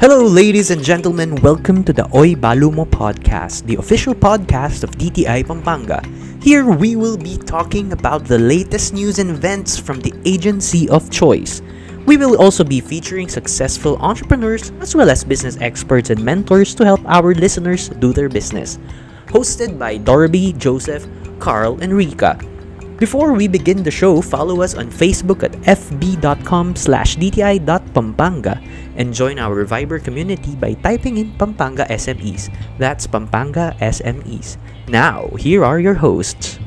Hello, ladies and gentlemen. Welcome to the Oi Balumo podcast, the official podcast of DTI Pampanga. Here we will be talking about the latest news and events from the agency of choice. We will also be featuring successful entrepreneurs as well as business experts and mentors to help our listeners do their business. Hosted by Dorby, Joseph, Carl, and Rika. Before we begin the show, follow us on Facebook at fb.com slash dti.pampanga and join our Viber community by typing in Pampanga SMEs. That's Pampanga SMEs. Now, here are your hosts.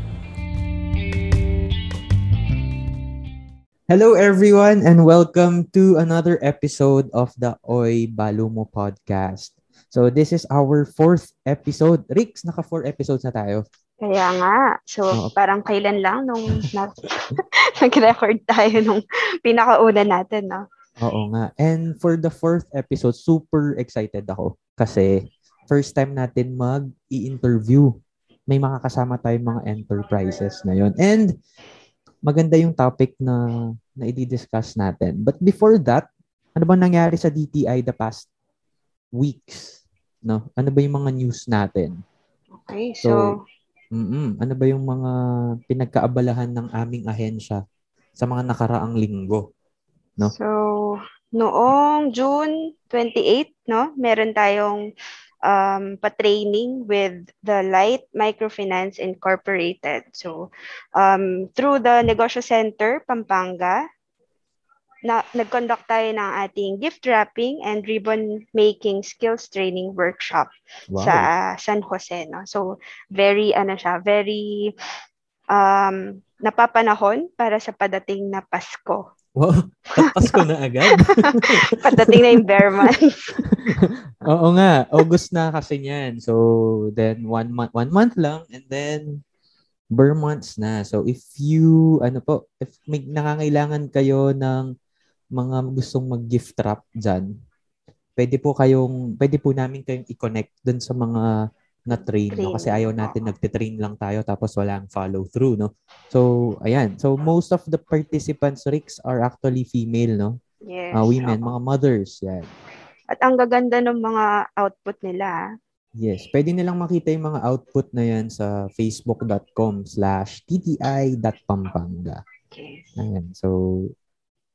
Hello everyone and welcome to another episode of the Oy Balumo podcast. So this is our fourth episode. Rix, naka four episodes na tayo. Kaya nga. So, Oo. parang kailan lang nung na- nag-record tayo nung pinakauna natin, no? Oo nga. And for the fourth episode, super excited ako. Kasi first time natin mag-i-interview. May makakasama tayong mga enterprises na yon And maganda yung topic na na i-discuss natin. But before that, ano ba nangyari sa DTI the past weeks? No? Ano ba yung mga news natin? Okay, So, so, mm ano ba yung mga pinagkaabalahan ng aming ahensya sa mga nakaraang linggo? no? so, noong June 28, no, meron tayong um, pa-training with the Light Microfinance Incorporated. So, um, through the Negosyo Center, Pampanga, na, nag-conduct tayo ng ating gift wrapping and ribbon making skills training workshop. Wow. sa San Jose no so very ano siya very um napapanahon para sa padating na Pasko Wow, Pasko na agad. padating na yung bear month Oo nga, August na kasi niyan. So, then one month, one month lang and then ber months na. So, if you, ano po, if may nangangailangan kayo ng mga gustong mag-gift wrap dyan, pwede po kayong, pwede po namin kayong i-connect dun sa mga na-train, no? Kasi ayaw natin nagtitrain lang tayo tapos walang follow-through, no? So, ayan. So, most of the participants, Rix, are actually female, no? yes Ah, women, mga mothers, yan. at ang gaganda ng mga output nila ah. Yes, pwede nilang makita yung mga output na yan sa facebook.com slash tti.pampanga. okay. Ayan, so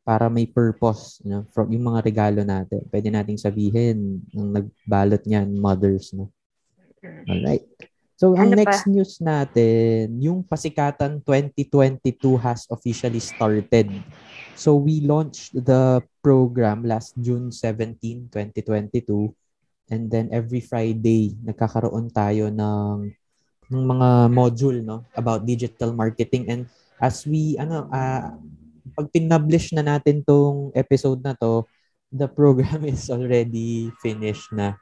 para may purpose no, from yung mga regalo natin. Pwede nating sabihin ng nagbalot niyan, mothers. No? Alright. So, ang Ano pa? next news natin, yung Pasikatan 2022 has officially started. So, we launched the program last June 17, 2022. And then every Friday, nagkakaroon tayo ng, ng mga module no, about digital marketing. And as we, ano, ah, pag pinublish na natin tong episode na to, the program is already finished na.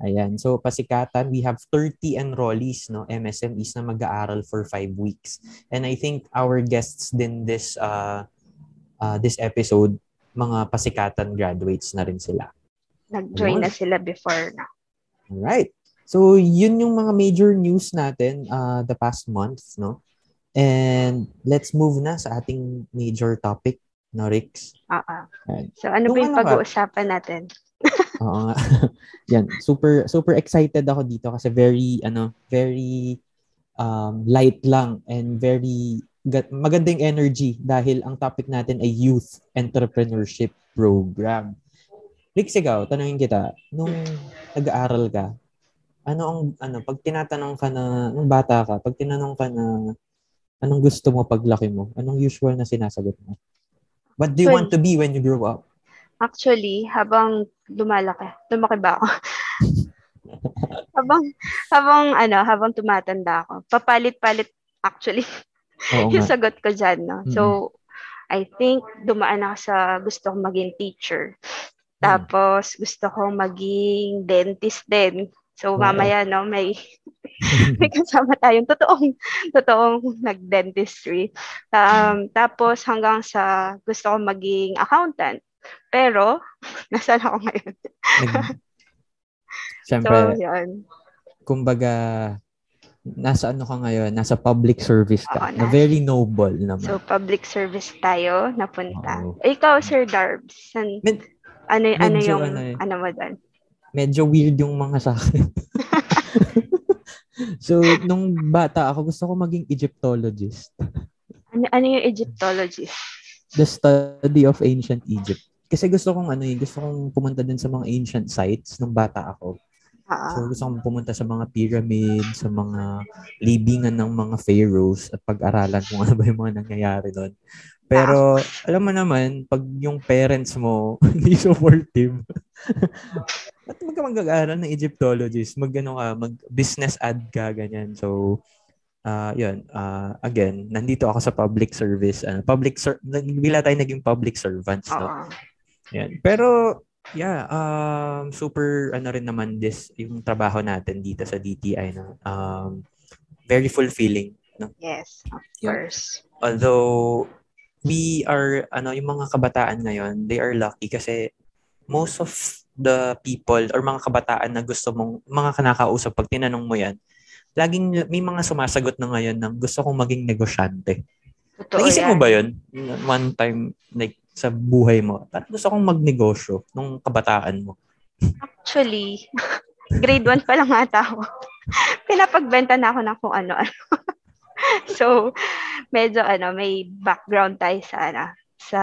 Ayan. So, pasikatan, we have 30 enrollees, no, MSMEs na mag-aaral for 5 weeks. And I think our guests din this uh, uh, this episode, mga pasikatan graduates na rin sila. nag-join na sila before na Alright. So, yun yung mga major news natin uh, the past month, no? And let's move na sa ating major topic, no, Rix? Oo. Ayan. so ano Yung ba yung ano ka? pag-uusapan natin Oo nga. Yan, super super excited ako dito kasi very ano, very um light lang and very ga- magandang energy dahil ang topic natin ay youth entrepreneurship program. Rick, ikaw, tanungin kita, nung nag-aaral ka, ano ang ano pag tinatanong ka na nung bata ka, pag tinanong ka na anong gusto mo paglaki mo, anong usual na sinasagot mo? What do you Well, want to be when you grow up? Actually, habang lumalaki, lumaki ba ako? habang, habang, ano, habang tumatanda ako, papalit-palit, actually, Oo yung sagot ko dyan, no? So, I think, dumaan ako sa gusto kong maging teacher. Tapos, gusto kong maging dentist din. So, Wow. mamaya, no, may, may kasama tayong totoong, totoong nag-dentistry. Um, tapos, hanggang sa gusto kong maging accountant. Pero, nasaan ako ngayon? Nag- So, Siyempre, yun. kumbaga, nasa ano ka ngayon? Nasa public service ka. Oo, na very noble naman. So, public service tayo napunta. Oo. Ikaw, Sir Darbs, san, Men- Ano, ano yung, ano ano, eh. mo doon? Medyo weird yung mga sa akin. so, nung bata ako, gusto ko maging Egyptologist. Ano, ano yung Egyptologist? The study of ancient Egypt. Kasi gusto kong ano eh, gusto kong pumunta din sa mga ancient sites nung bata ako. Oo. So gusto kong pumunta sa mga pyramid, sa mga libingan ng mga pharaohs at pag-aralan kung ano ba yung mga nangyayari doon. Pero alam mo naman, pag yung parents mo hindi supportive, at mag mag-aaral ng Egyptologist, mag ano ka, mag business ad ka, ganyan. So, ah yun, ah again, nandito ako sa public service. ano public ser- bila tayo naging public servants, no? Oo. Yan. Pero, yeah, um, super, ano rin naman this, yung trabaho natin dito sa DTI, no? Um, very fulfilling, no? Yes, of Yeah. course. Although, we are, ano, yung mga kabataan ngayon, they are lucky kasi most of the people or mga kabataan na gusto mong, mga kanakausap, pag tinanong mo yan, laging may mga sumasagot na ngayon ng gusto kong maging negosyante. Totoo Naisip yan. mo ba yun? One time, like, sa buhay mo, parang gusto kong magnegosyo nung kabataan mo. Actually, grade 1 pa lang ata ako. Pinapagbenta na ako ng kung ano-ano. so, medyo ano, may background tayo sa ano, sa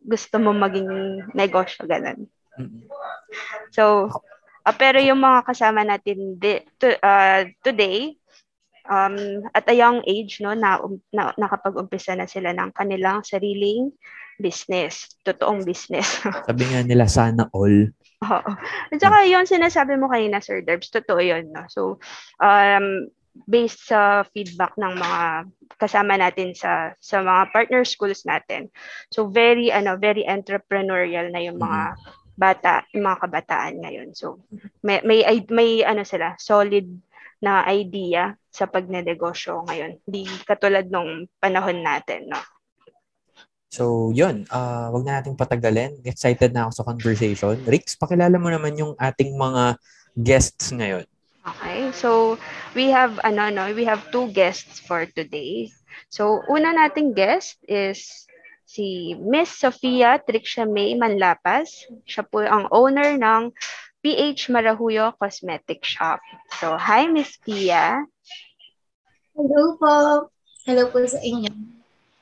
gusto mo maging negosyo, ganun. So, ah, pero yung mga kasama natin di, to, ah, today, um, at a young age, no, na, na, nakapag-umpisa na sila ng kanilang sariling business, totoong business. Sabi nga nila, sana all. Oo. At saka yung sinasabi mo kanina, Sir Derbs, totoo yun. No? So, um, based sa feedback ng mga kasama natin sa sa mga partner schools natin. So very ano very entrepreneurial na yung mga bata, yung mga kabataan ngayon. So may may i- may ano sila, solid na idea sa pagnenegosyo ngayon. Hindi katulad nung panahon natin, no. So, yun. ah wag na nating patagalin. Excited na ako sa conversation. Rix, pakilala mo naman yung ating mga guests ngayon. Okay. So, we have ano no, we have two guests for today. So, una nating guest is si Miss Sofia Trixia May Manlapas. Siya po ang owner ng PH Marahuyo Cosmetic Shop. So, hi Miss Pia. Hello po. Hello po sa inyo.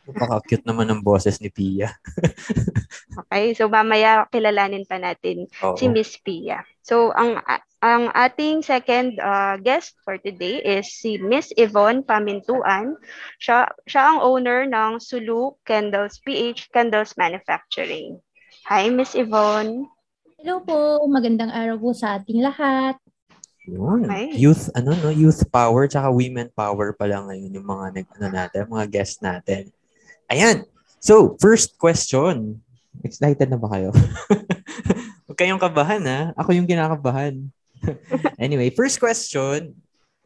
Napaka-cute naman ng boses ni Pia. Okay, so mamaya kilalanin pa natin Oo. si Miss Pia. So ang ang ating second uh, guest for today is si Miss Yvonne Pamintuan. Siya siya ang owner ng Sulu Candles PH Candles Manufacturing. Hi Miss Yvonne. Hello po. Magandang araw po sa ating lahat. Yun. Okay. Youth, ano no, youth power tsaka women power pa lang ngayon yung mga nag, ano natin, mga guests natin. Ayan. So, first question. Excited na ba kayo? Huwag kayong kabahan ha. Ako yung kinakabahan. anyway, first question.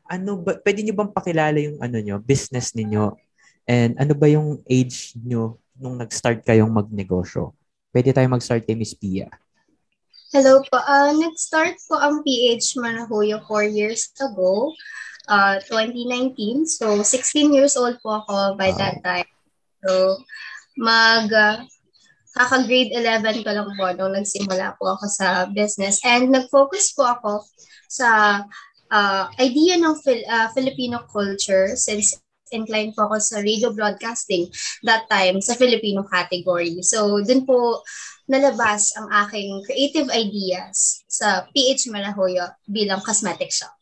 Ano ba, pwede nyo bang pakilala yung ano nyo, business ninyo? And ano ba yung age nyo nung nag-start kayong magnegosyo? Pwede tayo mag-start kay Miss Pia. Hello po. Uh, nag-start po ang PH Manahuyo four years ago, uh, 2019. So, 16 years old po ako by Wow. that time. So, mag... Uh, kaka-grade 11 ko lang po nung nagsimula po ako sa business. And nag-focus po ako sa uh, idea ng Phil- uh, Filipino culture since inclined po ako sa radio broadcasting that time sa Filipino category. So, dun po nalabas ang aking creative ideas sa PH Malahoyo bilang cosmetic shop.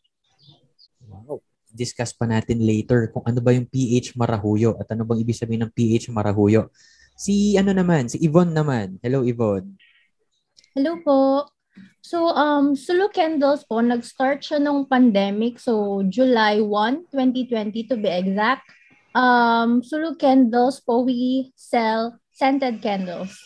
Wow. Discuss pa natin later kung ano ba yung pH Marahuyo at ano bang ibig sabihin ng pH Marahuyo. Si ano naman, si Yvonne naman. Hello Yvonne. Hello po. So, um, Sulu Candles po, nag-start siya nung pandemic. So, July 1, 2020 to be exact. Um, Sulu Candles po, we sell scented candles.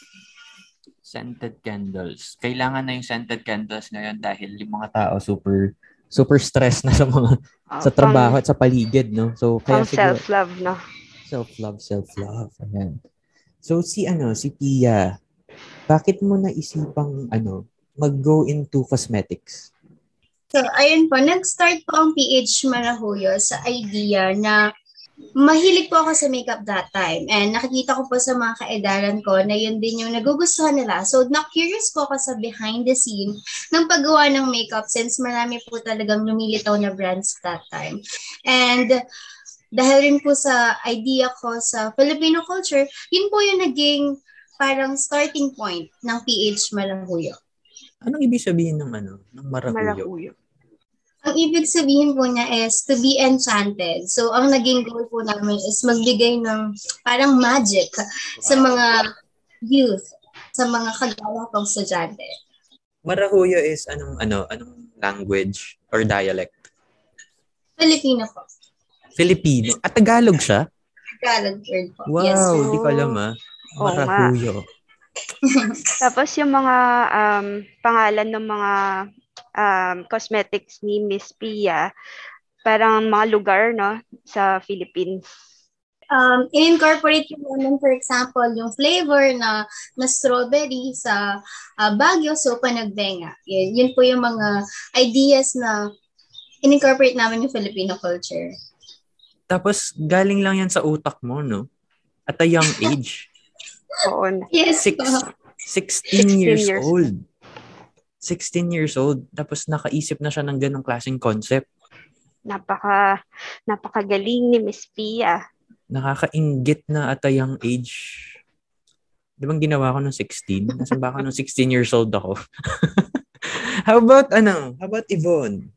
Scented candles. Kailangan na yung scented candles ngayon dahil yung mga tao super super stress na sa mga Uh, sa trabaho at sa paligid, no? So Pang, kaya siguro self-love, no? self-love, self-love. Ayan. So si ano, si Pia, bakit mo naisipang ano, mag-go into cosmetics? So, ayun po, nag-start po ang PH Marahuyo sa idea na mahilig po ako sa makeup that time. And nakikita ko po sa mga kaedaran ko na yun din yung nagugustuhan nila. So, na-curious po ako sa behind the scene ng paggawa ng makeup since marami po talagang lumilitaw na brands that time. And dahil rin po sa idea ko sa Filipino culture, yun po yung naging parang starting point ng PH Malahuyo. Anong ibig sabihin ng ano, ng marahuyo? Malakuyo. Ang ibig sabihin po niya is to be enchanted. So, ang naging goal po namin is magbigay ng parang magic sa mga youth, sa mga kagaya kong estudyante. Marahuyo is anong ano, anong language or dialect? Filipino po. Filipino. At Tagalog siya? Tagalog word po. Wow, Yes. di ko alam ah. Marahuyo. Tapos yung mga um, pangalan ng mga um, cosmetics ni Miss Pia, parang mga lugar, no, sa Philippines. Um, in-incorporate yung naman, for example, yung flavor na, na strawberry sa uh, Baguio, so panagbenga. Yun, yun po yung mga ideas na in-incorporate namin yung Filipino culture. Tapos galing lang yan sa utak mo, no? At a young age. Oo. Yes Six, po. 16 years, years. old. 16 years old. Tapos nakaisip na siya ng ganong klaseng concept. Napaka, napakagaling ni Miss Pia. Nakakaingit na at a young age. Di bang ginawa ko nung 16? Nasaan ba ako nung 16 years old ako? How about, ano? How about Yvonne?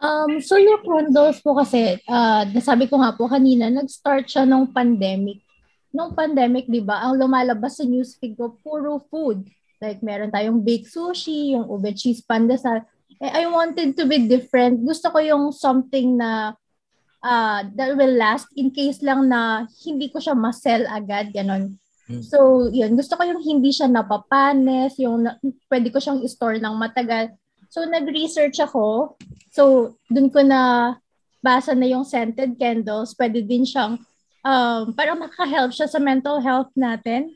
Um, solo condos po kasi, ah, nasabi ko nga po kanina, nag-start siya nung pandemic. Nung pandemic, di ba, ang lumalabas sa newsfeed ko, puro food. Like, meron tayong baked sushi, yung ube cheese pandesal. Eh, I wanted to be different. Gusto ko yung something na uh, that will last in case lang na hindi ko siya ma-sell agad, ganon. Mm. So, yun. Gusto ko yung hindi siya napapanes, yung na, pwede ko siyang store ng matagal. So, nag-research ako. So, dun ko na basa na yung scented candles. Pwede din siyang, um, parang makahelp siya sa mental health natin.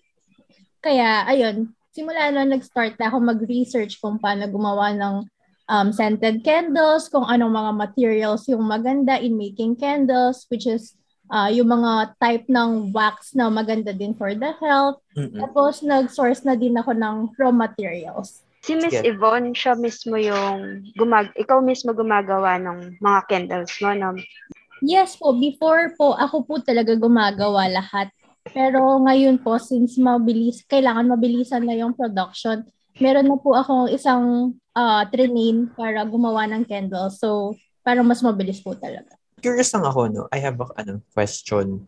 Kaya, ayun, simula na nag-start na ako mag-research kung paano gumawa ng um, scented candles, kung anong mga materials yung maganda in making candles, which is uh, yung mga type ng wax na maganda din for the health. Mm-mm. Tapos, nag-source na din ako ng raw materials. Si Miss. Yvonne, siya mismo yung gumag ikaw mismo gumagawa ng mga candles mo, no? Yes po, before po, ako po talaga gumagawa lahat. Pero ngayon po, since mabilis, kailangan mabilisan na yung production, meron na po akong isang uh, train para gumawa ng candles. So, parang mas mabilis po talaga. Curious lang ako, no? I have a ano, question.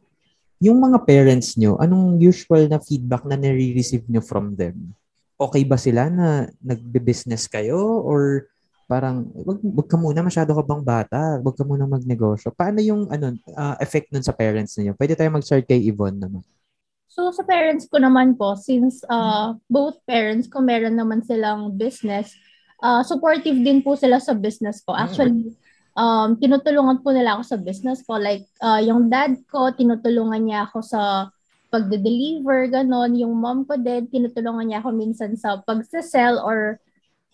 Yung mga parents nyo, anong usual na feedback na nare-receive nyo from them? Okay ba sila na nagbe-business kayo? Or parang, wag, wag ka muna, masyado ka bang bata? Wag ka muna magnegosyo. Paano yung ano, ah, effect nun sa parents niyo? Pwede tayo mag-start kay Yvonne naman. So, sa parents ko naman po, since uh, both parents ko meron naman silang business, uh, supportive din po sila sa business ko. Actually, um, tinutulungan po nila ako sa business ko. Like, uh, yung dad ko, tinutulungan niya ako sa pagde-deliver, ganon. Yung mom ko din, tinutulungan niya ako minsan sa pagse-sell or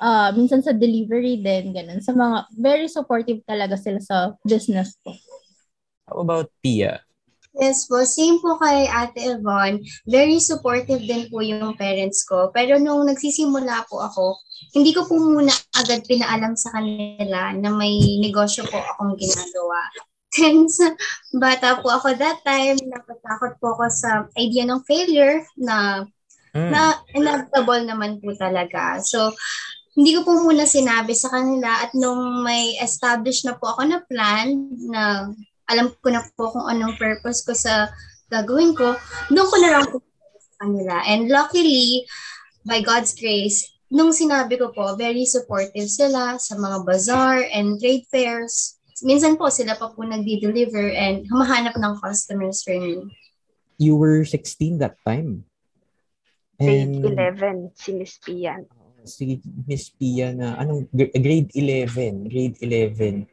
uh, minsan sa delivery din, ganon. Sa mga, very supportive talaga sila sa business ko. How about Pia? Yes po, same po kay Ate Yvonne. Very supportive din po yung parents ko. Pero nung nagsisimula po ako, hindi ko po muna agad pinaalam sa kanila na may negosyo po akong ginagawa. Since bata po ako that time, natatakot po ako sa idea ng failure na Mm. na inevitable naman po talaga. So, hindi ko po muna sinabi sa kanila at nung may establish na po ako na plan na alam ko na po kung anong purpose ko sa gagawin ko, doon ko na lang po sa kanila. And luckily, by God's grace, nung sinabi ko po, very supportive sila sa mga bazaar and trade fairs. Minsan po sila pa po nagdi-deliver and humahanap ng customers for me. You were 16 that time. Grade 11, si Miss Pia. si Miss Pia na anong gr- grade 11, grade 11.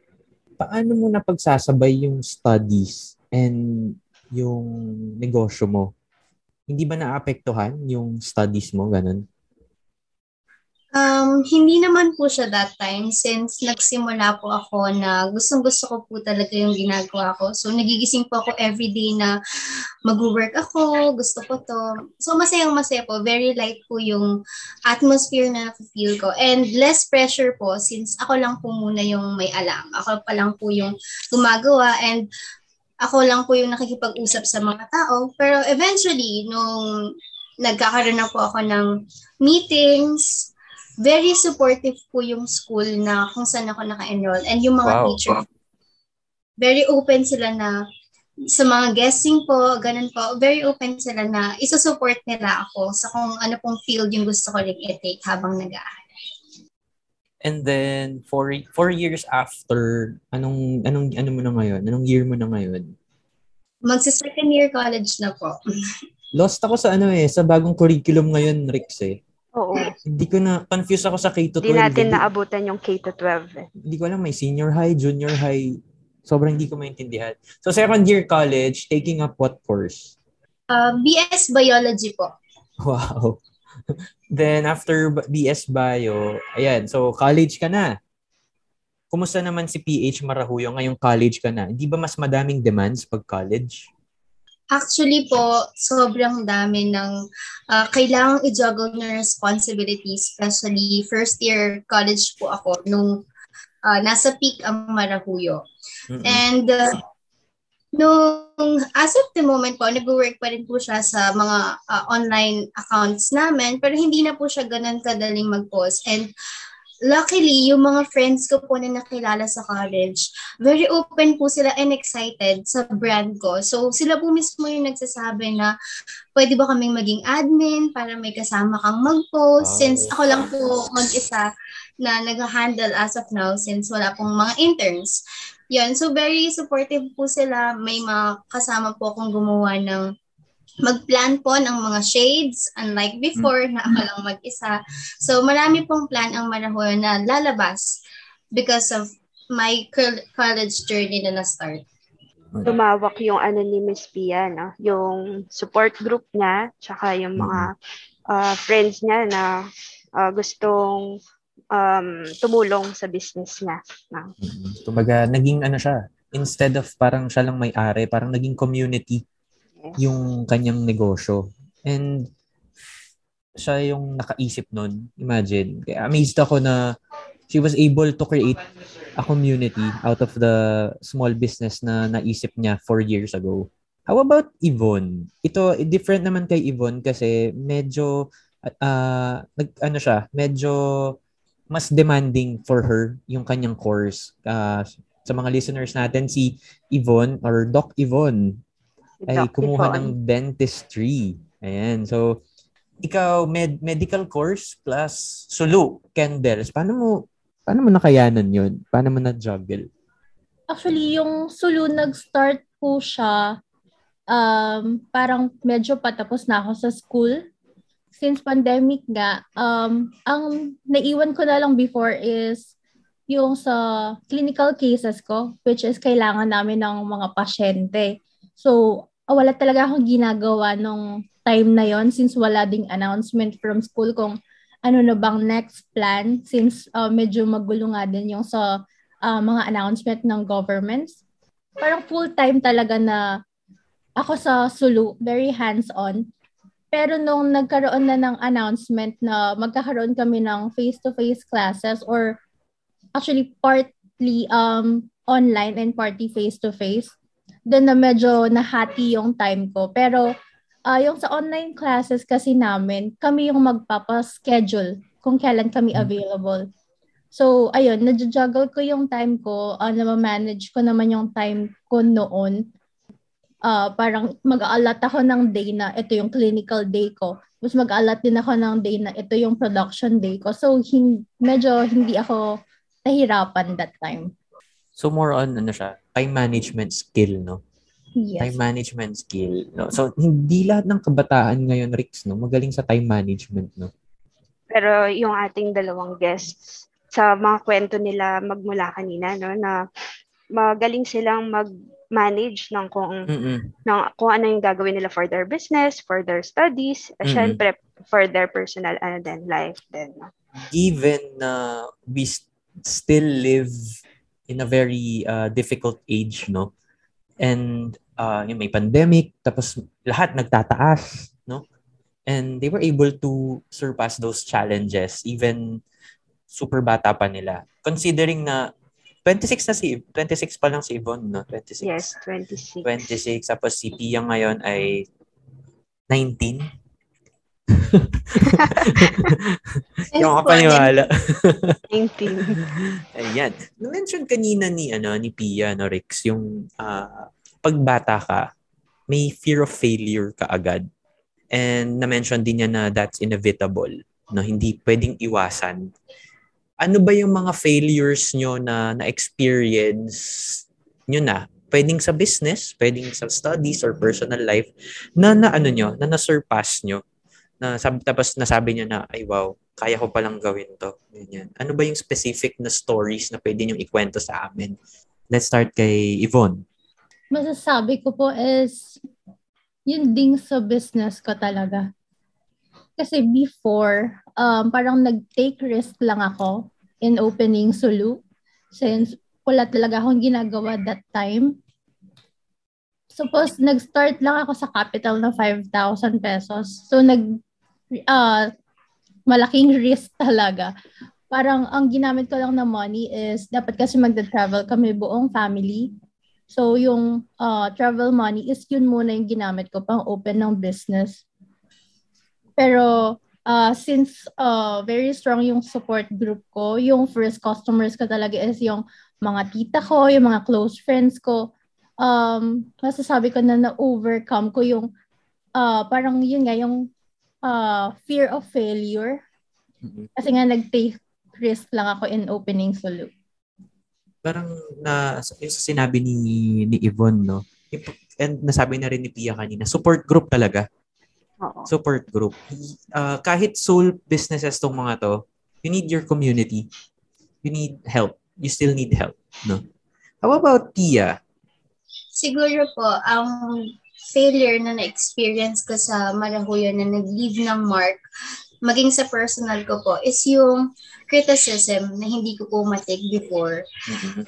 Paano mo napagsasabay yung studies and yung negosyo mo? Hindi ba naapektuhan yung studies mo ganun? Um, hindi naman po siya that time since nagsimula po ako na gustong gusto ko po talaga yung ginagawa ko. So, nagigising po ako everyday na mag-work ako, gusto ko to. So, masayang masaya po. Very light po yung atmosphere na feel ko. And less pressure po since ako lang po muna yung may alam. Ako pa lang po yung gumagawa and ako lang po yung nakikipag-usap sa mga tao. Pero eventually, nung nagkakaroon na po ako ng meetings, very supportive po yung school na kung saan ako naka-enroll. And yung mga Wow. teacher, very open sila na sa mga guesting po, ganun po, very open sila na isusupport nila ako sa kung ano pong field yung gusto ko rin i-take habang nag-aaral. And then, four, four years after, anong, anong, ano mo na ngayon? Anong year mo na ngayon? Magsa-second year college na po. Lost ako sa ano eh, sa bagong curriculum ngayon, Rix eh. Oo. Hindi ko na, confused ako sa K-12. Hindi natin Hindi- naabutan yung K-12 eh. Hindi ko alam, may senior high, junior high. Sobrang hindi ko maintindihan. So, second year college, taking up what course? Uh, BS Biology po. Wow. Then, after BS Bio, ayan, so college ka na. Kumusta naman si PH Marahuyo ngayong college ka na? Hindi ba mas madaming demands pag college? Actually po, sobrang dami ng uh, kailangang i-juggle na responsibilities, especially first year college po ako nung uh, nasa peak ang Marahuyo. Mm-mm. And uh, nung as of the moment po, nag-work pa rin po siya sa mga uh, online accounts namin, pero hindi na po siya ganun kadaling mag-post. And luckily, yung mga friends ko po na nakilala sa college, very open po sila and excited sa brand ko. So, sila po mismo yung nagsasabi na pwede ba kaming maging admin para may kasama kang mag-post Wow. since ako lang po mag-isa na nag-handle as of now since wala pong mga interns. Yun, so very supportive po sila. May mga kasama po akong gumawa ng mag-plan po ng mga shades unlike before na ako lang mag-isa. So marami pong plan ang Manahoy na lalabas because of my col- college journey na na-start. Tumawak yung ano ni Miss Pia, no? Yung support group niya, tsaka yung mga ah, friends niya na ah, gustong um, tumulong sa business niya. No? Mm-mm. Kumbaga, naging ano siya, instead of parang siya lang may-ari, parang naging community. Yung kanyang negosyo. And siya yung nakaisip nun. Imagine. Kaya amazed ako na she was able to create a community out of the small business na naisip niya four years ago. How about Yvonne? Ito, different naman kay Yvonne kasi medyo, ah, nag, ano siya, medyo mas demanding for her yung kanyang course. Ah, sa mga listeners natin, si Yvonne or Doc Yvonne ay kumuha ng dentistry. Ayan. So, ikaw, med- medical course plus sulu, Kenders. Paano mo, paano mo nakayanan yun? Paano mo na-juggle? Actually, yung Sulu nag-start po siya um, parang medyo patapos na ako sa school. Since pandemic nga, um, ang naiwan ko na lang before is yung sa clinical cases ko, which is kailangan namin ng mga pasyente. So, ah, wala talaga akong ginagawa nung time na yon since wala ding announcement from school kung ano na bang next plan since ah, medyo magulo nga din yung sa ah, mga announcement ng governments. Parang full-time talaga na ako sa Sulu, very hands-on. Pero nung nagkaroon na ng announcement na magkakaroon kami ng face-to-face classes or actually partly um, online and partly face-to-face, doon na medyo nahati yung time ko. Pero ah, yung sa online classes kasi namin, kami yung magpapa-schedule kung kailan kami available. So, ayun, nadjuggle ko yung time ko, uh, na-manage ko naman yung time ko noon. Ah, parang mag-aalat ako ng day na ito yung clinical day ko. Tapos mag-aalat din ako ng day na ito yung production day ko. So, hin- medyo hindi ako nahirapan that time. So, more on, ano siya, time management skill, no? Yes. Time management skill. No? So, hindi lahat ng kabataan ngayon, Rix, no? Magaling sa time management, no? Pero yung ating dalawang guests, sa mga kwento nila magmula kanina, no, na magaling silang mag-manage ng kung, Mm-mm. ng kung ano yung gagawin nila for their business, for their studies. Mm-mm. Siyempre, for their personal ano din, life din. no? given na we s- still live in a very uh, difficult age, no? And uh, yung may pandemic, tapos lahat nagtataas, no? And they were able to surpass those challenges, even super bata pa nila. Considering na 26 na si 26 pa lang si Yvonne, no? 26. Yes, 26. 26 tapos si Pia ngayon ay 19. yung kapaniwala. 19. Ayan. Na-mention kanina ni ano ni Pia no Rex yung ah, pagbata ka may fear of failure ka agad. And na-mention din niya na that's inevitable, no hindi pwedeng iwasan. Ano ba yung mga failures nyo na na-experience nyo na? Pwedeng sa business, pwedeng sa studies or personal life na na ano nyo, na na-surpass nyo. Na sab- tapos nasabi nyo na, ay wow, kaya ko palang gawin to. Ganyan. Ano ba yung specific na stories na pwede nyo ikwento sa amin? Let's start kay Yvonne. masasabi ko po is yun ding sa business ko talaga. Kasi before, um, parang nag-take risk lang ako in opening Sulu since wala talaga akong ginagawa that time. Suppose nag-start lang ako sa capital na 5,000 pesos. So nag uh, malaking risk talaga. Parang ang ginamit ko lang na money is dapat kasi magda-travel kami buong family. So yung uh, travel money is yun muna yung ginamit ko pang open ng business. Pero uh, since uh, very strong yung support group ko, yung first customers ko talaga is yung mga tita ko, yung mga close friends ko. Um, masasabi ko na na-overcome ko yung uh, parang yun nga, yung uh, fear of failure. Kasi nga nag-take risk lang ako in opening Sulu. Parang na yung sa sinabi ni ni Yvonne, no? And nasabi na rin ni Pia kanina, support group talaga. Oo. Support group. Uh, kahit soul businesses tong mga to, you need your community. You need help. You still need help, no? How about Pia? Siguro po, ang failure na na-experience ko sa Malahuyo na nag-leave ng mark, maging sa personal ko po, is yung criticism na hindi ko po matik before.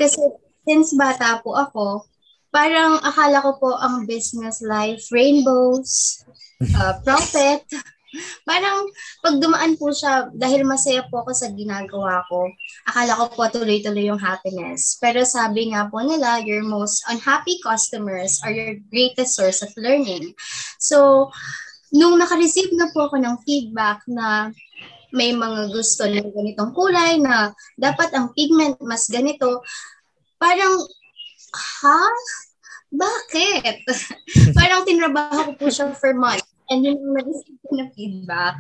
Kasi since bata po ako, parang akala ko po ang business life, rainbows, uh, profit. Parang pag dumaan po siya, dahil masaya po ako sa ginagawa ko, akala ko po tuloy-tuloy yung happiness. Pero sabi nga po nila, your most unhappy customers are your greatest source of learning. So, nung naka-receive na po ako ng feedback na may mga gusto ng ganitong kulay na dapat ang pigment mas ganito, parang, ha? Bakit? parang tinrabaho ko po siya for months. And yun ang nag-receive ko na feedback.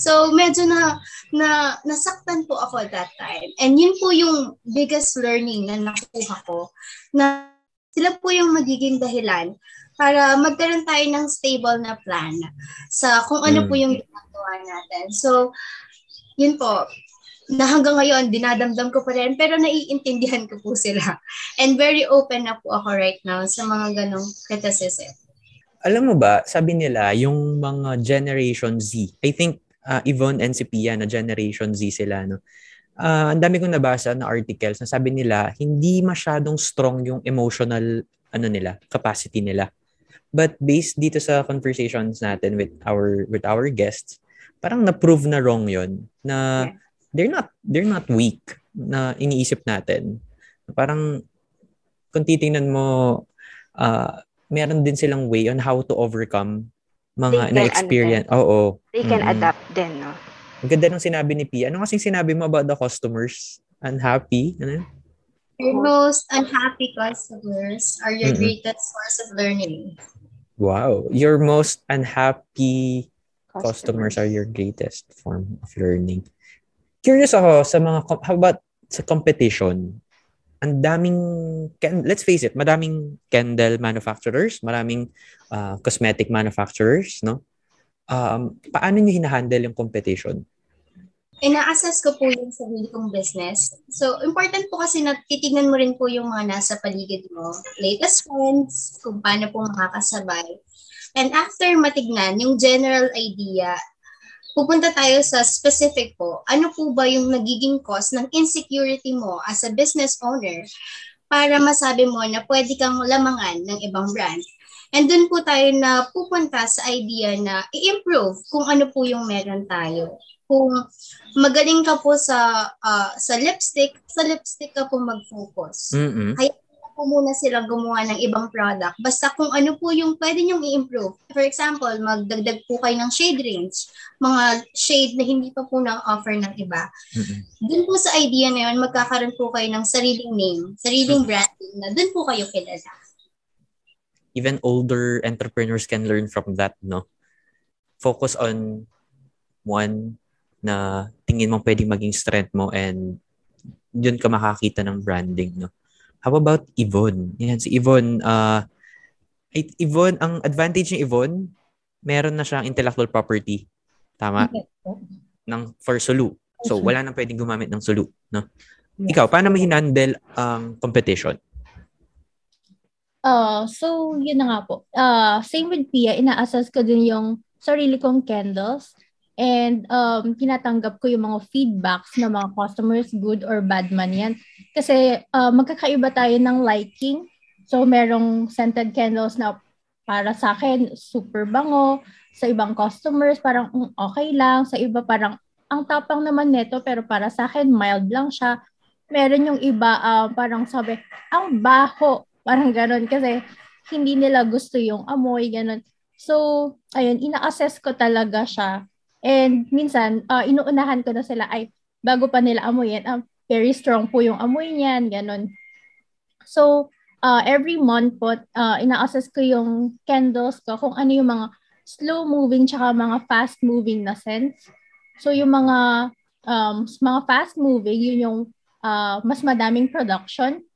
So, medyo na, na, nasaktan po ako at that time. And yun po yung biggest learning na nakuha ko. Na sila po yung magiging dahilan para magkaroon tayo ng stable na plan sa kung ano Mm. po yung ginagawa natin. So, yun po, na hanggang ngayon, dinadamdam ko pa rin, pero naiintindihan ko po sila. And very open na po ako right now sa mga ganong criticism. Alam mo ba, sabi nila, yung mga Generation Z, I think uh, Yvonne and si Pia na Generation Z sila, no? Ah, ang dami kong nabasa na articles na sabi nila, hindi masyadong strong yung emotional ano nila, capacity nila. But based dito sa conversations natin with our with our guests, parang na-prove na wrong 'yon na Yeah. they're not they're not weak na iniisip natin. Parang kung titingnan mo ah meron din silang way on how to overcome mga na-experience. Oo. They can Mm-mm. adapt din, no? Ang ganda ng sinabi ni Pia. Ano kasing sinabi mo about the customers? Unhappy? Ano? Your most unhappy customers are your Mm-mm. greatest source of learning. Wow. Your most unhappy customers are your greatest form of learning. Curious ako sa mga, how about sa competition? Ang daming, let's face it, madaming candle manufacturers, maraming uh, cosmetic manufacturers, no? Um, paano nyo hinahandle yung competition? Ina-assess ko po yung sarili kong business. So, important po kasi na titignan mo rin po yung mga nasa paligid mo. Latest trends, kung paano po makakasabay. And after matignan, yung general idea, pupunta tayo sa specific po. Ano po ba yung nagiging cause ng insecurity mo as a business owner para masabi mo na pwede kang lamangan ng ibang brand? And dun po tayo na pupunta sa idea na i-improve kung ano po yung meron tayo. Kung magaling ka po sa uh, sa lipstick, sa lipstick ka po mag-focus. Mm-mm. Kaya po muna sila gumawa ng ibang product. Basta kung ano po yung pwede nyong i-improve. For example, magdagdag po kayo ng shade range. Mga shade na hindi pa po na-offer ng iba. Mm-mm. Dun po sa idea na yun, magkakaroon po kayo ng sariling name, sariling branding na dun po kayo kilala. Even older entrepreneurs can learn from that, no? Focus on one na tingin mo pwedeng maging strength mo and yun ka makakita ng branding, no? How about Yvonne? Yan, si Yvonne, uh, Yvonne, ang advantage ni Yvonne, meron na siyang intellectual property. Tama? Ng, for Sulu. So, wala nang pwedeng gumamit ng Sulu, no? Yes. Ikaw, paano mo hinandle ang competition? Uh, so, yun na nga po. Uh, same with Pia, ina-assess ko din yung sarili kong candles and um, tinatanggap ko yung mga feedbacks ng mga customers, good or bad man yan. Kasi uh, magkakaiba tayo ng liking. So, merong scented candles na para sa akin, super bango. Sa ibang customers, parang "Mm, okay lang. Sa iba, parang ang tapang naman neto, pero para sa akin, mild lang siya. Meron yung iba, uh, parang sabi, ang baho. Parang ganun kasi hindi nila gusto yung amoy, ganun. So, ayun, ina-assess ko talaga siya. And minsan, uh, inuunahan ko na sila, ay, bago pa nila amoyin, ah, very strong po yung amoy niyan, ganun. So, uh, every month po, uh, ina-assess ko yung candles ko, kung ano yung mga slow-moving tsaka mga fast-moving na scents. So, yung mga um, mga fast-moving, yun yung uh, mas madaming production.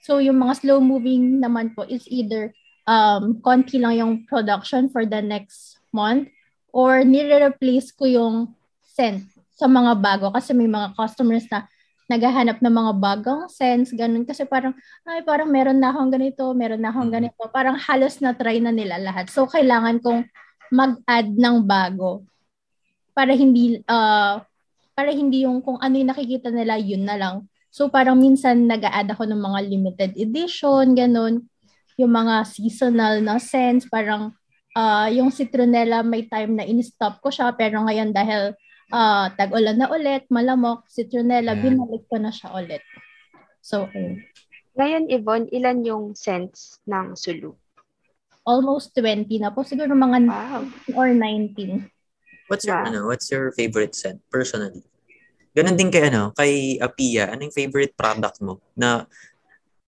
So, yung mga slow-moving naman po is either um, konti lang yung production for the next month or nire-replace ko yung scent sa mga bago kasi may mga customers na naghahanap ng mga bagong scents, ganun. Kasi parang, ay, parang meron na akong ganito, meron na akong ganito. Parang halos na try na nila lahat. So, kailangan kong mag-add ng bago para hindi, uh, para hindi yung kung ano yung nakikita nila, yun na lang. So, parang minsan nag-add ako ng mga limited edition, ganun. Yung mga seasonal na scents, parang uh, yung citronella may time na in-stop ko siya, pero ngayon dahil uh, tag-ulan na ulit, malamok, citronella, Yan. binalik ko na siya ulit. So, ayun. Ngayon, Yvonne, ilan yung scents ng Sulu? almost 20 na po. Siguro mga Wow. 19 or 19. What's your, Wow. ano, what's your favorite scent, personally? Ganon din kay, ano, kay Apia, ano yung favorite product mo? Na,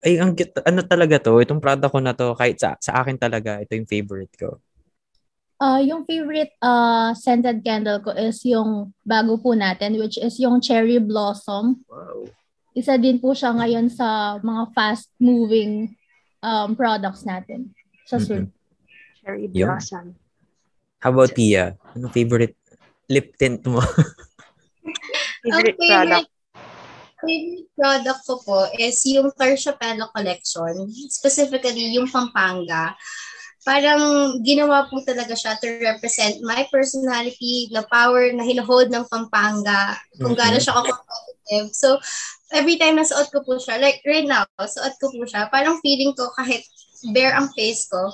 ay, ang, ano talaga to, itong product ko na to, kahit sa, sa akin talaga, ito yung favorite ko. Uh, yung favorite uh, scented candle ko is yung bago po natin, which is yung Cherry Blossom. Wow. Isa din po siya ngayon sa mga fast-moving um, products natin sa Mhm. Sur. Cherry Yun. Blossom. How about Pia? Anong favorite lip tint mo? Favorite Ang product? Favorite product ko po is yung Terciopelo collection, specifically yung Pampanga. Parang ginawa po talaga siya to represent my personality, na power na hinuhold ng Pampanga, kung gaano siya ka-competitive. So, every time na suot ko po siya, like right now, suot ko po siya, parang feeling ko kahit bare ang face ko,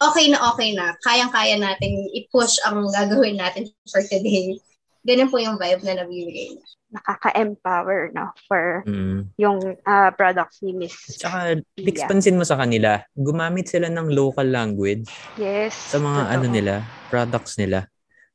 okay na okay na. Kayang-kaya natin i-push ang gagawin natin for today. Ganun po yung vibe na nabibigay niya. Nakaka-empower, no? For Mm. yung ah, products ni Miss. Tsaka, expansin mo sa kanila, gumamit sila ng local language Yes. sa mga totoo. ano nila, products nila.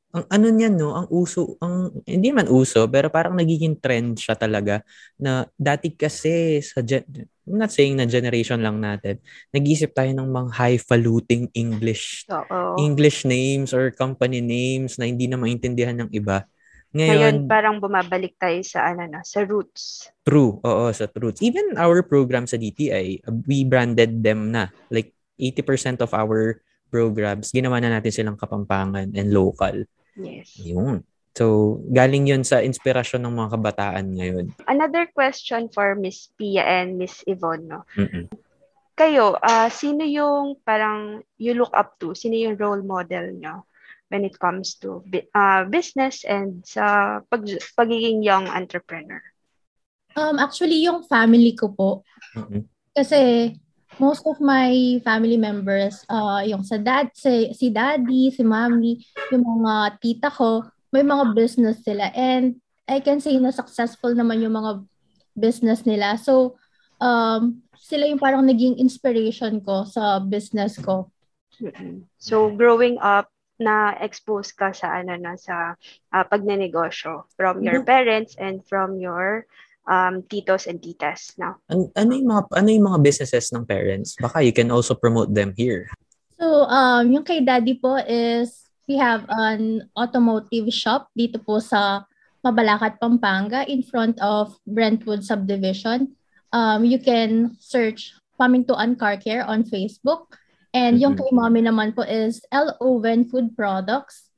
Ang ano niyan no, ang uso, ang hindi man uso, pero parang nagiging trend siya talaga na dati kasi sa gen, I'm not saying na generation lang natin, nag-iisip tayo ng mga highfalutin English Oo. English names or company names na hindi na maintindihan ng iba. Ngayon, Ngayon, parang bumabalik tayo sa ano na, sa roots. True, oo, sa truths. Even our program sa DTI, uh, we branded them na. Like, 80% of our programs, ginawa na natin silang kapampangan and local. Yes. Yun. So, galing yun sa inspirasyon ng mga kabataan ngayon. Another question for Miss Pia and Miss Yvonne, no? Mm-mm. Kayo, ah, sino yung parang you look up to? Sino yung role model nyo? When it comes to uh, business and sa pag, pagiging young entrepreneur? Um, actually, yung family ko po. Mhm. Kasi most of my family members, uh, yung sa dad, si, si daddy, si mommy, yung mga tita ko, may mga business sila. And I can say na successful naman yung mga business nila. So, um, sila yung parang naging inspiration ko sa business ko. Mm-mm. So growing up na expose ka sa ano na sa uh, pagnenegosyo from your Mhm. parents and from your um, titos and titas no An- ano yung mga ano yung mga businesses ng parents? Baka you can also promote them here. So, um, yung kay daddy po is we have an automotive shop dito po sa Mabalacat, Pampanga in front of Brentwood Subdivision. Um, you can search Pamintuan Car Care on Facebook. And yung kay mommy naman po is L. Owen Food Products.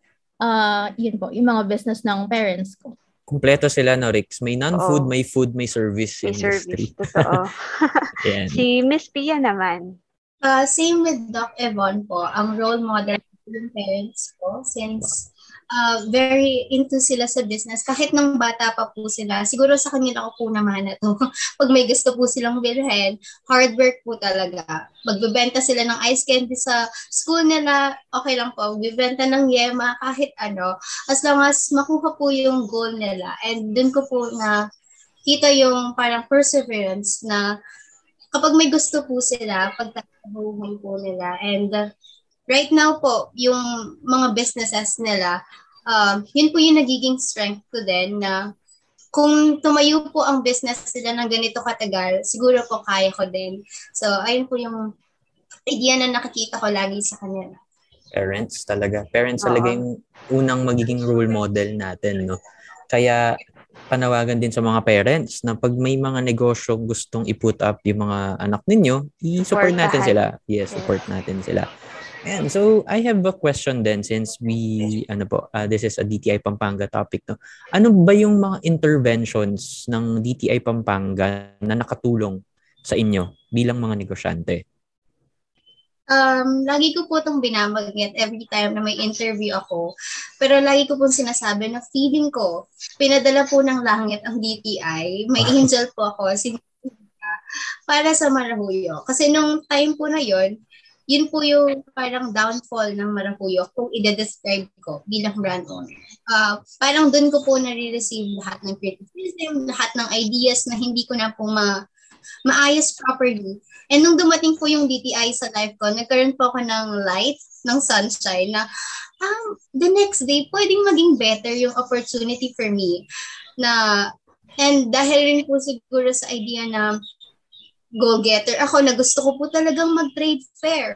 Uh, yun po, yung mga business ng parents ko. Kumpleto sila no, Rix. May non-food, Oo. may food, may service may industry. service totoo si Miss Pia naman Uh, same with Doc Evon po, ang role model ng parents ko since uh, very into sila sa business. Kahit nung bata pa po sila, siguro sa kanila ko po naman na to. Pag may gusto po silang bilhin, hard work po talaga. Magbebenta sila ng ice candy sa school nila, okay lang po. Magbebenta ng yema, kahit ano. As long as makuha po yung goal nila. And dun ko po na kita yung parang perseverance na kapag may gusto po sila, pagtatrabahuhan po nila. And uh, right now po, yung mga businesses nila, um, yun po yung nagiging strength ko din na kung tumayo po ang business nila ng ganito katagal, siguro po kaya ko din. So, ayun po yung idea na nakikita ko lagi sa kanila. Parents talaga. Parents Oo. talaga yung unang magiging role model natin, no? Kaya panawagan din sa mga parents na pag may mga negosyo gustong i-put up yung mga anak ninyo, i-support natin Supportahan. sila. Yes, support natin sila. And so I have a question then since we ano po, uh, this is a DTI Pampanga topic no. Ano ba yung mga interventions ng DTI Pampanga na nakatulong sa inyo bilang mga negosyante? Um, lagi ko po itong binabanggit every time na may interview ako. Pero lagi ko pong sinasabi na feeling ko, pinadala po ng langit ang DTI. May angel po ako, si para sa Marahuyo. Kasi nung time po na yon yun po yung parang downfall ng Marahuyo kung i-describe ko bilang brand owner. Uh, parang dun ko po nare-receive lahat ng criticism, lahat ng ideas na hindi ko na po ma maayos properly. And nung dumating po yung DTI sa life ko, nagkaroon po ako ng light, ng sunshine na um, the next day, pwedeng maging better yung opportunity for me. Na, and dahil rin po siguro sa idea na go-getter ako na gusto ko po talagang mag-trade fair.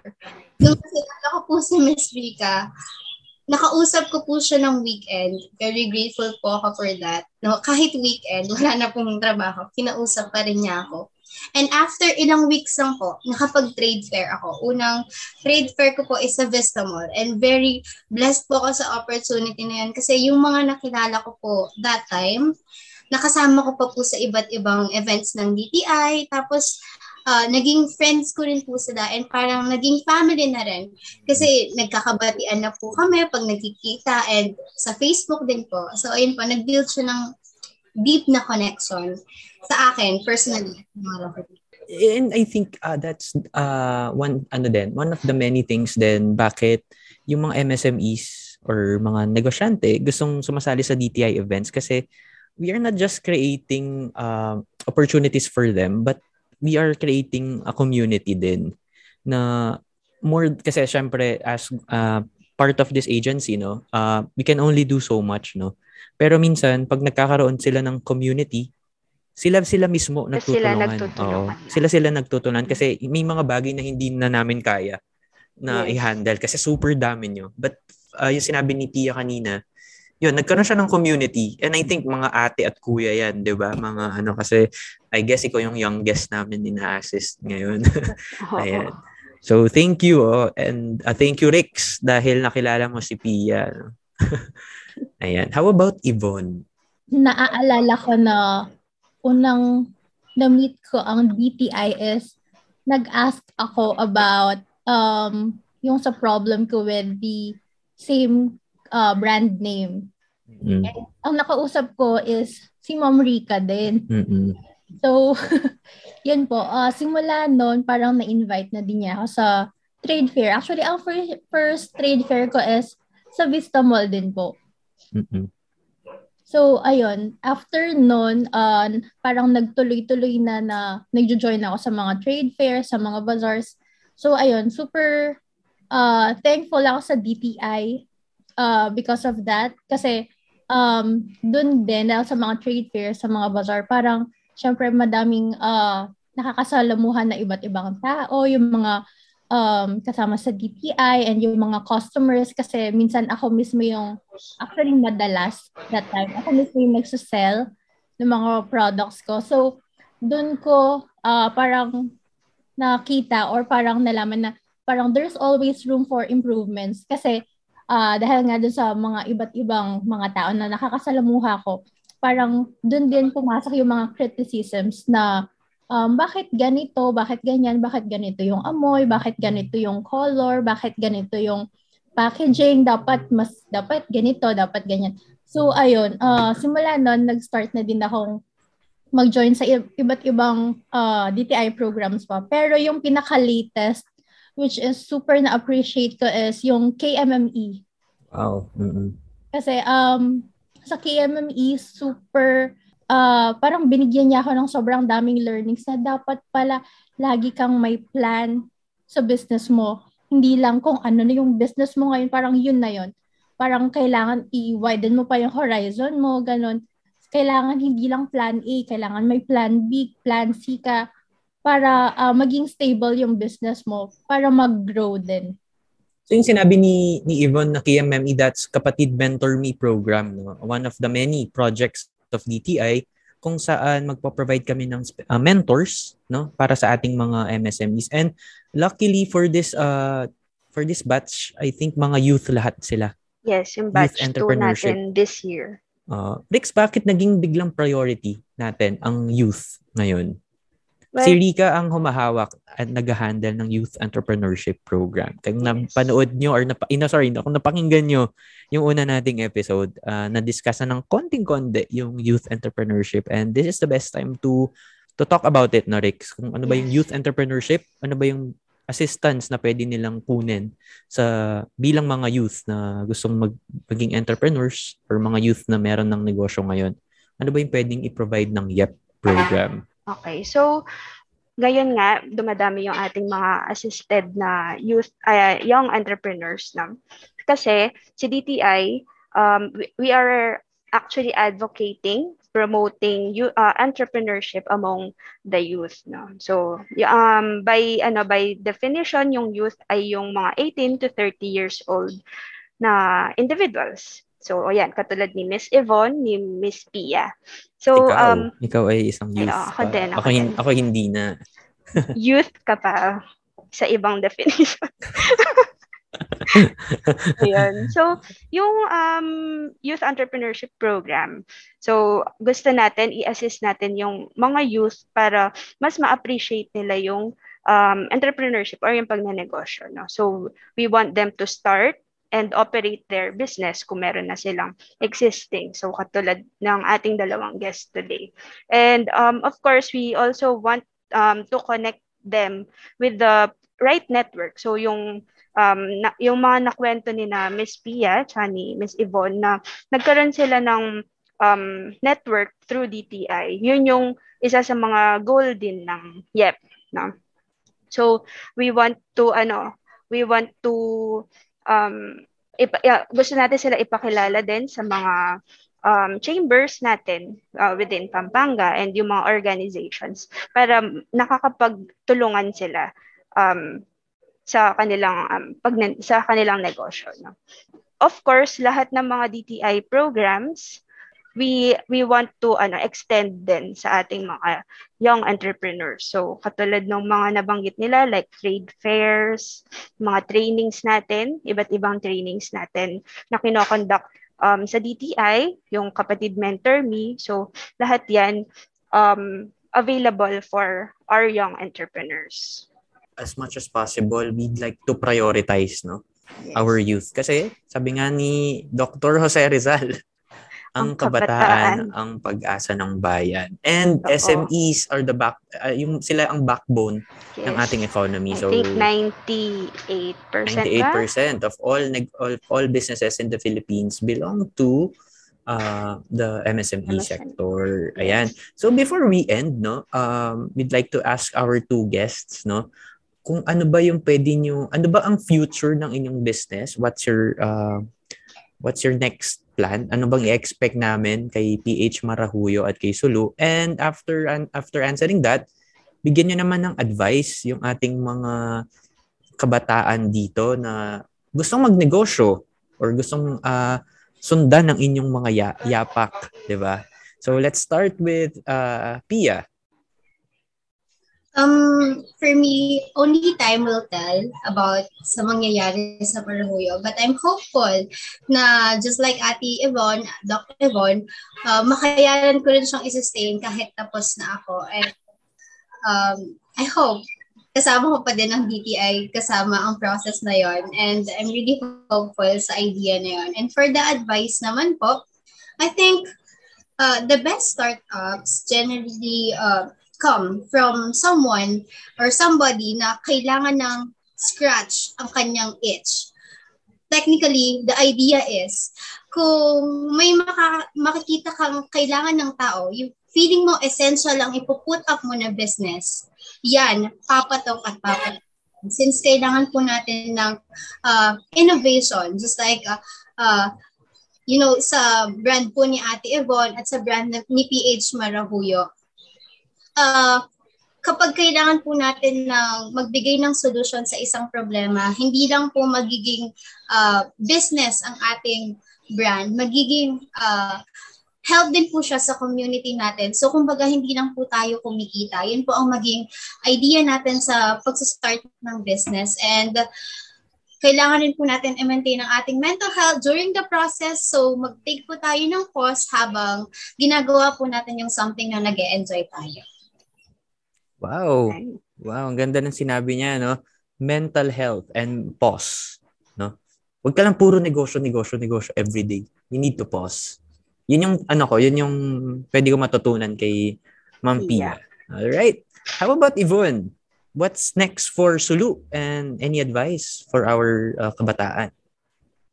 Nung nakilala ko po si Miss Rika, nakausap ko po siya ng weekend. Very grateful po ako for that. No, kahit weekend, wala na pong trabaho, kinausap pa rin niya ako. And after ilang weeks lang po, nakapag-trade fair ako. Unang trade fair ko po is sa Vista Mall. And very blessed po ako sa opportunity na yan. Kasi yung mga nakilala ko po that time, nakasama ko pa po sa iba't ibang events ng DTI. Tapos, uh, naging friends ko rin po sila and parang naging family na rin. Kasi nagkakabatian na po kami pag nagkikita and sa Facebook din po. So, ayun po, nag-build siya ng deep na connection sa akin personally. And I think uh, that's uh, one ano din, one of the many things then bakit yung mga MSMEs or mga negosyante gustong sumasali sa DTI events kasi we are not just creating uh, opportunities for them but we are creating a community din na more kasi syempre as uh, part of this agency no uh, we can only do so much no pero minsan pag nagkakaroon sila ng community sila sila mismo sila nagtutulungan. Oo. na. Sila sila nagtutulungan kasi may mga bagay na hindi na namin kaya na Yes. i-handle kasi super dami nyo. But uh, yung sinabi ni Pia kanina, yun, nagkaroon siya ng community. And I think mga ate at kuya yan, di ba? Mga ano, kasi I guess ikaw yung youngest namin din na-assist ngayon. Ayan. So, thank you. Oh. And uh, thank you, Rix, dahil nakilala mo si Pia. no? Ayan. How about Yvonne? Naaalala ko na unang na-meet ko ang DTI is nag-ask ako about um, yung sa problem ko with the same uh, brand name. Mm. And ang nakausap ko is si Ma'am Rika din. Mm-mm. So, yun po. Uh, simula noon, parang na-invite na din niya ako sa trade fair. Actually, ang first, first trade fair ko is sa Vista Mall din po. Mm-mm. So, ayun, after nun, uh, parang nagtuloy-tuloy na na nagjo-join ako sa mga trade fair, sa mga bazaars. So, ayun, super uh, thankful ako sa DTI uh, because of that. Kasi, um, dun din, dahil sa mga trade fair, sa mga bazaar, parang, syempre, madaming uh, nakakasalamuhan na iba't ibang tao, yung mga um, kasama sa DTI and yung mga customers kasi minsan ako mismo yung actually madalas that time ako mismo yung nagsasell ng mga products ko. So, doon ko uh, parang nakita or parang nalaman na parang there's always room for improvements kasi uh, dahil nga doon sa mga iba't ibang mga tao na nakakasalamuha ko, parang doon din pumasok yung mga criticisms na um, bakit ganito, bakit ganyan, bakit ganito yung amoy, bakit ganito yung color, bakit ganito yung packaging, dapat mas, dapat ganito, dapat ganyan. So, ayun, uh, simula nun, nag-start na din akong mag-join sa iba't ibang uh, DTI programs pa. Pero yung pinaka-latest, which is super na-appreciate ko is yung KMME. Wow. Mm-mm. Kasi um, sa KMME, super uh, parang binigyan niya ako ng sobrang daming learnings na dapat pala lagi kang may plan sa business mo. Hindi lang kung ano na yung business mo ngayon, parang yun na yun. Parang kailangan i-widen mo pa yung horizon mo, ganun. Kailangan hindi lang plan A, kailangan may plan B, plan C ka para uh, maging stable yung business mo, para mag-grow din. So yung sinabi ni ni Yvonne na KMME, that's Kapatid Mentor Me program. No? One of the many projects of DTI kung saan magpo-provide kami ng uh, mentors no para sa ating mga MSMEs and luckily for this uh for this batch I think mga youth lahat sila yes yung batch 2 natin this year uh, Rix bakit naging biglang priority natin ang youth ngayon Well, si Rika ang humahawak at nag-handle ng Youth Entrepreneurship Program. Kung yes. napanood nyo or napa, ino, sorry, kung napakinggan nyo yung una nating episode, uh, na-discuss na ng konting-konti yung Youth Entrepreneurship and this is the best time to to talk about it, no, Rix? Kung ano ba yung Youth Entrepreneurship, ano ba yung assistance na pwede nilang kunin sa bilang mga youth na gustong mag, maging entrepreneurs or mga youth na meron ng negosyo ngayon. Ano ba yung pwedeng i-provide ng YEP program? Okay. So, ngayon nga, dumadami yung ating mga assisted na youth, uh, young entrepreneurs. No? Kasi si DTI, um, we, we are actually advocating promoting you, uh, entrepreneurship among the youth no so um by ano by definition yung youth ay yung mga 18 to 30 years old na individuals So, ayan, katulad ni Miss Yvonne, ni Miss Pia. So, ikaw, um, ikaw ay isang youth ay, ako din, ako, ako, din. ako hindi na. youth ka pa sa ibang definition. Ayun. So, yung um, youth entrepreneurship program, so gusto natin, i-assist natin yung mga youth para mas ma-appreciate nila yung um, entrepreneurship or yung pagnanegosyo. No? So, we want them to start and operate their business kung meron na silang existing. So katulad ng ating dalawang guests today. And um, of course, we also want um, to connect them with the right network. So yung um, na, yung mga nakwento ni na Miss Pia, tsaka ni Miss Yvonne na nagkaroon sila ng um, network through DTI. Yun yung isa sa mga goal din ng YEP. No? So we want to ano, we want to um, ipa, yeah, gusto natin sila ipakilala din sa mga um, chambers natin uh, within Pampanga and yung mga organizations para nakakapagtulungan sila um, sa kanilang um, pag sa kanilang negosyo no. Of course, lahat ng mga DTI programs we we want to ano extend din sa ating mga young entrepreneurs. So katulad ng mga nabanggit nila like trade fairs, mga trainings natin, iba't ibang trainings natin na kinoconduct um, sa DTI, yung kapatid mentor me. So lahat 'yan um, available for our young entrepreneurs. As much as possible, we'd like to prioritize, no? Yes. our youth. Kasi sabi nga ni Dr. Jose Rizal, ang kabataan, kabataan. ang pag-asa ng bayan. And Oo. SMEs are the back uh, yung sila ang backbone Yes. ng ating economy. I So think 98% ba? 98% of all, neg- all all businesses in the Philippines belong to uh, the MSME MSME. sector. Ayan. So before we end, no, um, we'd like to ask our two guests, no, kung ano ba yung pwede nyo, ano ba ang future ng inyong business? What's your uh, what's your next plan? Ano bang i-expect namin kay PH Marahuyo at kay Sulu? And after an after answering that, bigyan nyo naman ng advice yung ating mga kabataan dito na gustong magnegosyo or gustong ah, sundan ng inyong mga ya- yapak, 'di ba? So let's start with uh, Pia. Um, for me, only time will tell about sa mangyayari sa Parahuyo. But I'm hopeful na just like Ate Yvonne, Dr. Yvonne, uh, makayaran ko rin siyang i-sustain kahit tapos na ako. And um, I hope kasama ko pa din ang DTI kasama ang process na yon And I'm really hopeful sa idea na yon And for the advice naman po, I think uh, the best startups generally uh, come from someone or somebody na kailangan ng scratch ang kanyang itch. Technically, the idea is, kung may maka, makikita kang kailangan ng tao, yung feeling mo essential ang ipuput up mo na business, yan, papatok at papatok. Since kailangan po natin ng uh, innovation, just like uh, uh, you know, sa brand po ni Ate Yvonne at sa brand ni PH Marahuyo, uh, kapag kailangan po natin ng magbigay ng solusyon sa isang problema, hindi lang po magiging uh, business ang ating brand, magiging uh, help din po siya sa community natin. So kumbaga hindi lang po tayo kumikita. Yun po ang maging idea natin sa pag-start ng business. And uh, kailangan rin po natin i-maintain ang ating mental health during the process. So mag-take po tayo ng pause habang ginagawa po natin yung something na nag enjoy tayo. Wow. Wow, ang ganda ng sinabi niya, no? Mental health and pause, no? Huwag ka lang puro negosyo, negosyo, negosyo every day. You need to pause. Yun yung, ano ko, yun yung pwede ko matutunan kay Ma'am Pia. All right. How about Yvonne? What's next for Sulu? And any advice for our uh, kabataan?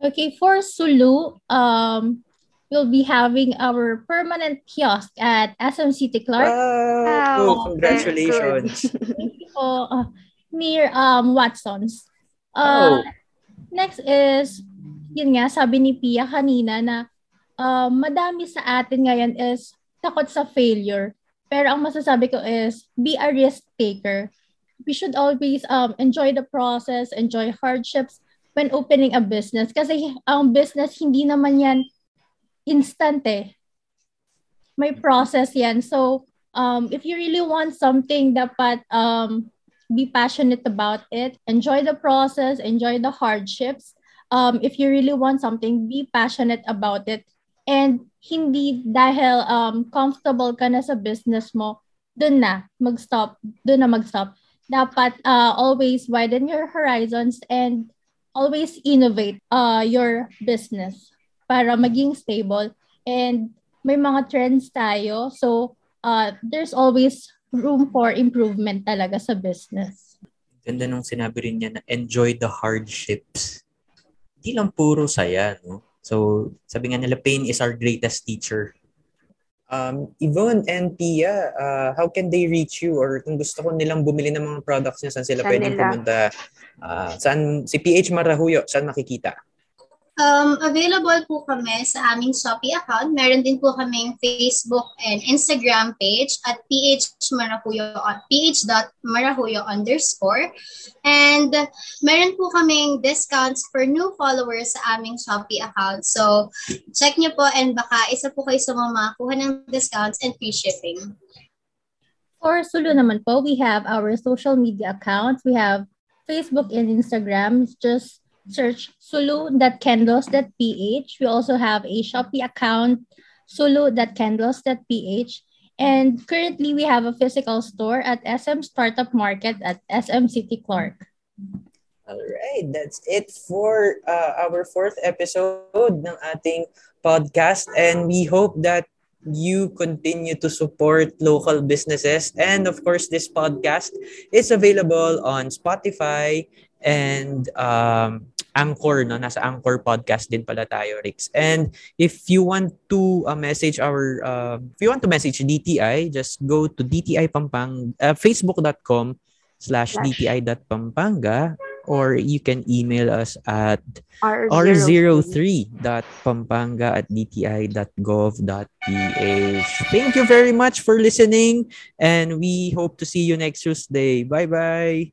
Okay, for Sulu, um, we'll be having our permanent kiosk at SM City Clark. Wow! Wow, Congratulations. po, uh, near um, Watson's. Uh, Oh. Next is, yun nga, sabi ni Pia kanina na uh, madami sa atin ngayon is takot sa failure. Pero ang masasabi ko is, be a risk taker. We should always um, enjoy the process, enjoy hardships when opening a business. Kasi ang business, hindi naman yan instant eh. May process yan. So, um, if you really want something, dapat um, be passionate about it. Enjoy the process, enjoy the hardships. Um, if you really want something, be passionate about it. And hindi dahil um, comfortable ka na sa business mo, dun na mag-stop, dun na mag-stop. Dapat uh, always widen your horizons and always innovate uh, your business para maging stable. And may mga trends tayo. So, uh, there's always room for improvement talaga sa business. Ganda nung sinabi rin niya na enjoy the hardships. Hindi lang puro saya, no? So, sabi nga nila, pain is our greatest teacher. Um, Yvonne and Pia, uh, how can they reach you? Or kung gusto ko nilang bumili ng mga products niya, saan sila Saan pwedeng nila? pumunta? Uh, saan, si PH Marahuyo, saan makikita? Um, available po kami sa aming Shopee account. Meron din po kaming Facebook and Instagram page at ph marahuyo ph.marahuyo underscore. And meron po kaming discounts for new followers sa aming Shopee account. So, check nyo po and baka isa po kayo sa mga makakuha ng discounts and free shipping. For Sulu naman po, we have our social media accounts. We have Facebook and Instagram. Just search sulu.candles.ph. We also have a Shopee account, sulu.candles.ph. And currently, we have a physical store at SM Startup Market at SM City Clark. Alright, that's it for uh, our fourth episode ng ating podcast and we hope that you continue to support local businesses and of course this podcast is available on Spotify and um, Anchor, no? Nasa Anchor podcast din pala tayo, Rix. And if you want to uh, message our, uh, if you want to message DTI, just go to DTI Pampang, uh, facebook.com slash DTI.pampanga or you can email us at r03.pampanga at dti.gov.ph. Thank you very much for listening and we hope to see you next Tuesday. Bye-bye.